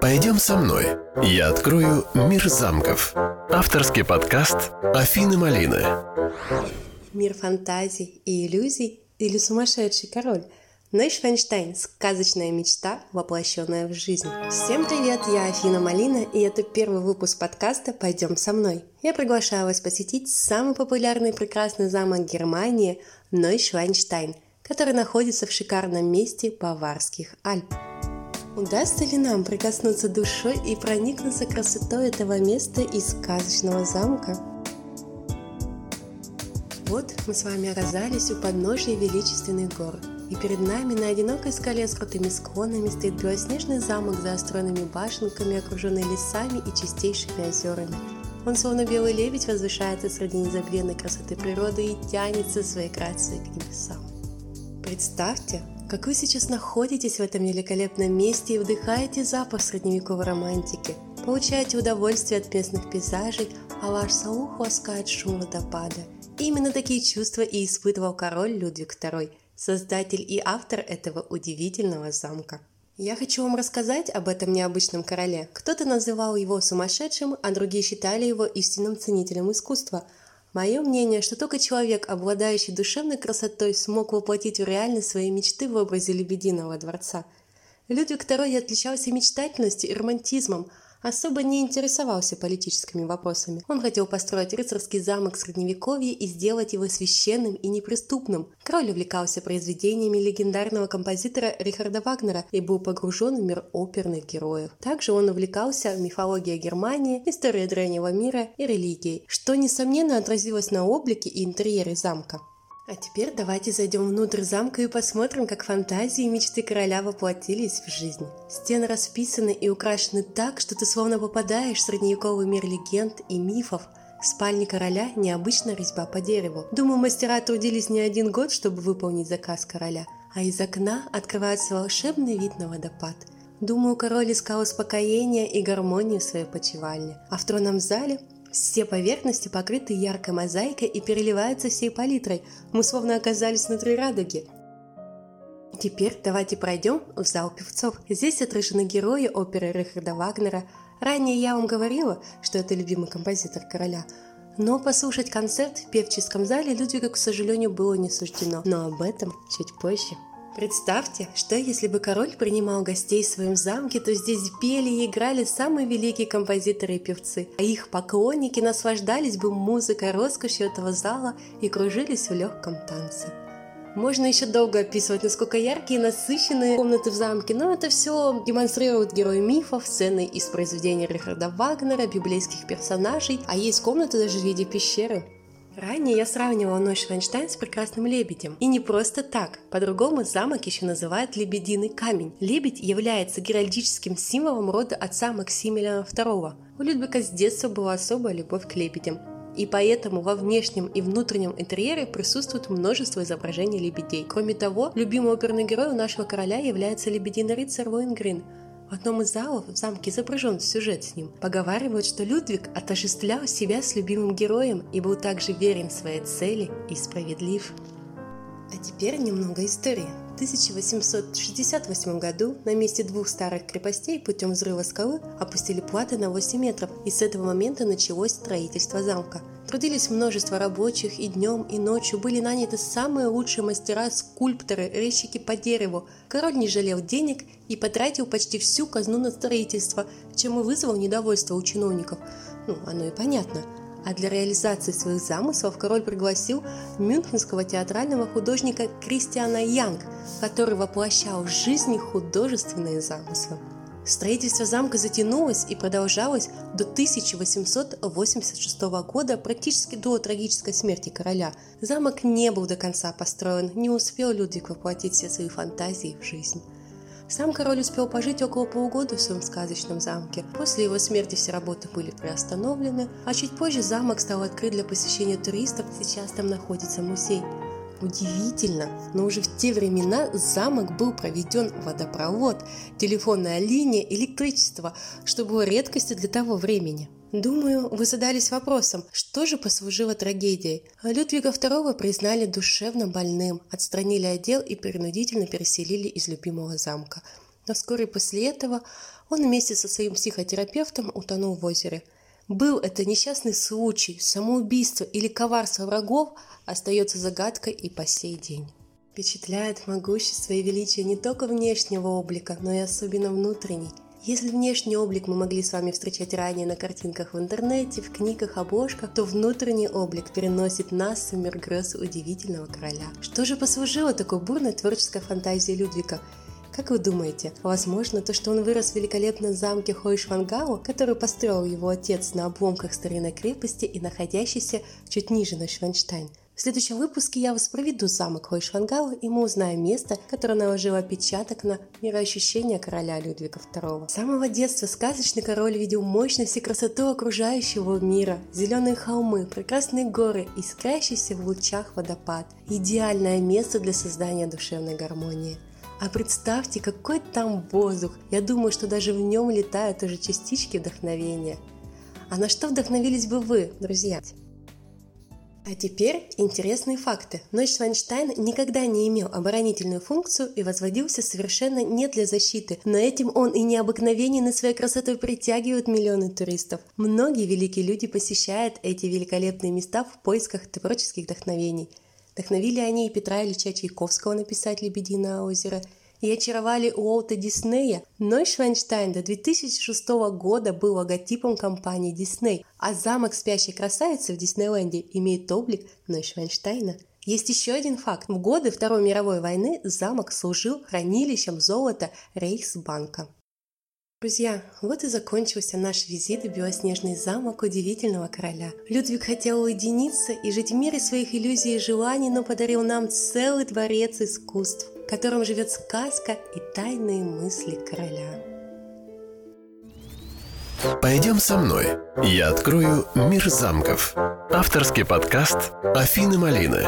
Пойдем со мной. Я открою мир замков. Авторский подкаст Афины Малины. Мир фантазий и иллюзий или сумасшедший король? Нойшвенштайн – сказочная мечта, воплощенная в жизнь. Всем привет, я Афина Малина, и это первый выпуск подкаста «Пойдем со мной». Я приглашаю вас посетить самый популярный и прекрасный замок Германии – Нойшвенштайн, который находится в шикарном месте Баварских Альп. Удастся ли нам прикоснуться душой и проникнуться красотой этого места из сказочного замка? Вот мы с вами оказались у подножия величественных гор, и перед нами на одинокой скале с крутыми склонами стоит белоснежный замок с заостренными башенками, окруженный лесами и чистейшими озерами. Он словно белый лебедь возвышается среди незабвенной красоты природы и тянется своей грацией к небесам. Представьте, как вы сейчас находитесь в этом великолепном месте и вдыхаете запах средневековой романтики, получаете удовольствие от местных пейзажей, а ваш слух ласкает шум водопада. И именно такие чувства и испытывал король Людвиг II, создатель и автор этого удивительного замка. Я хочу вам рассказать об этом необычном короле. Кто-то называл его сумасшедшим, а другие считали его истинным ценителем искусства – Мое мнение, что только человек, обладающий душевной красотой, смог воплотить в реальность свои мечты в образе Лебединого дворца. Людвиг II отличался мечтательностью и романтизмом, особо не интересовался политическими вопросами. Он хотел построить рыцарский замок Средневековья и сделать его священным и неприступным. Король увлекался произведениями легендарного композитора Рихарда Вагнера и был погружен в мир оперных героев. Также он увлекался мифологией Германии, историей древнего мира и религией, что, несомненно, отразилось на облике и интерьере замка. А теперь давайте зайдем внутрь замка и посмотрим, как фантазии и мечты короля воплотились в жизнь. Стены расписаны и украшены так, что ты словно попадаешь в средневековый мир легенд и мифов. В спальне короля необычная резьба по дереву. Думаю, мастера трудились не один год, чтобы выполнить заказ короля. А из окна открывается волшебный вид на водопад. Думаю, король искал успокоения и гармонию в своей почевальне. А в тронном зале все поверхности покрыты яркой мозаикой и переливаются всей палитрой. Мы словно оказались внутри радуги. Теперь давайте пройдем в зал певцов. Здесь отражены герои оперы Рихарда Вагнера. Ранее я вам говорила, что это любимый композитор короля. Но послушать концерт в певческом зале Людвига, к сожалению, было не суждено. Но об этом чуть позже. Представьте, что если бы король принимал гостей в своем замке, то здесь пели и играли самые великие композиторы и певцы, а их поклонники наслаждались бы музыкой, роскошью этого зала и кружились в легком танце. Можно еще долго описывать, насколько яркие и насыщенные комнаты в замке, но это все демонстрируют герои мифов, сцены из произведений Рихарда Вагнера, библейских персонажей, а есть комнаты даже в виде пещеры. Ранее я сравнивала ночь Вайнштейн с прекрасным лебедем. И не просто так. По-другому замок еще называют лебединый камень. Лебедь является геральдическим символом рода отца Максимилиана II. У Людвига с детства была особая любовь к лебедям. И поэтому во внешнем и внутреннем интерьере присутствует множество изображений лебедей. Кроме того, любимый оперный герой у нашего короля является лебединый рыцарь Лоингрин – одном из залов в замке изображен сюжет с ним. Поговаривают, что Людвиг отождествлял себя с любимым героем и был также верен своей цели и справедлив. А теперь немного истории. В 1868 году на месте двух старых крепостей путем взрыва скалы опустили платы на 8 метров, и с этого момента началось строительство замка – Трудились множество рабочих, и днем, и ночью были наняты самые лучшие мастера, скульпторы, резчики по дереву. Король не жалел денег и потратил почти всю казну на строительство, чем и вызвал недовольство у чиновников. Ну, оно и понятно. А для реализации своих замыслов король пригласил мюнхенского театрального художника Кристиана Янг, который воплощал в жизни художественные замыслы. Строительство замка затянулось и продолжалось до 1886 года, практически до трагической смерти короля. Замок не был до конца построен, не успел Людвиг воплотить все свои фантазии в жизнь. Сам король успел пожить около полугода в своем сказочном замке. После его смерти все работы были приостановлены, а чуть позже замок стал открыт для посещения туристов. Сейчас там находится музей. Удивительно, но уже в те времена замок был проведен водопровод, телефонная линия, электричество, что было редкостью для того времени. Думаю, вы задались вопросом, что же послужило трагедией. Людвига II признали душевно больным, отстранили отдел и принудительно переселили из любимого замка. но вскоре после этого он вместе со своим психотерапевтом утонул в озере. Был это несчастный случай, самоубийство или коварство врагов остается загадкой и по сей день. Впечатляет могущество и величие не только внешнего облика, но и особенно внутренний. Если внешний облик мы могли с вами встречать ранее на картинках в интернете, в книгах, обложках, то внутренний облик переносит нас в мир грез удивительного короля. Что же послужило такой бурной творческой фантазии Людвига? Как вы думаете, возможно то, что он вырос в великолепном замке Хойшвангау, который построил его отец на обломках старинной крепости и находящийся чуть ниже Нойшванштайн? В следующем выпуске я вас проведу замок Хойшвангау, и мы узнаем место, которое наложило отпечаток на мироощущение короля Людвига II. С самого детства сказочный король видел мощность и красоту окружающего мира, зеленые холмы, прекрасные горы, искрящийся в лучах водопад. Идеальное место для создания душевной гармонии. А представьте, какой там воздух! Я думаю, что даже в нем летают уже частички вдохновения. А на что вдохновились бы вы, друзья? А теперь интересные факты. Нойшвайнштайн никогда не имел оборонительную функцию и возводился совершенно не для защиты, но этим он и необыкновенен и своей красотой притягивает миллионы туристов. Многие великие люди посещают эти великолепные места в поисках творческих вдохновений. Вдохновили они и Петра Ильича Чайковского написать «Лебединое озеро», и очаровали Уолта Диснея, Нойшвайнштайн до 2006 года был логотипом компании Дисней, а замок спящей красавицы в Диснейленде имеет облик Нойшвайнштайна. Есть еще один факт. В годы Второй мировой войны замок служил хранилищем золота Рейхсбанка. Друзья, вот и закончился наш визит в белоснежный замок удивительного короля. Людвиг хотел уединиться и жить в мире своих иллюзий и желаний, но подарил нам целый дворец искусств в котором живет сказка и тайные мысли короля. Пойдем со мной. Я открою мир замков. Авторский подкаст Афины Малины.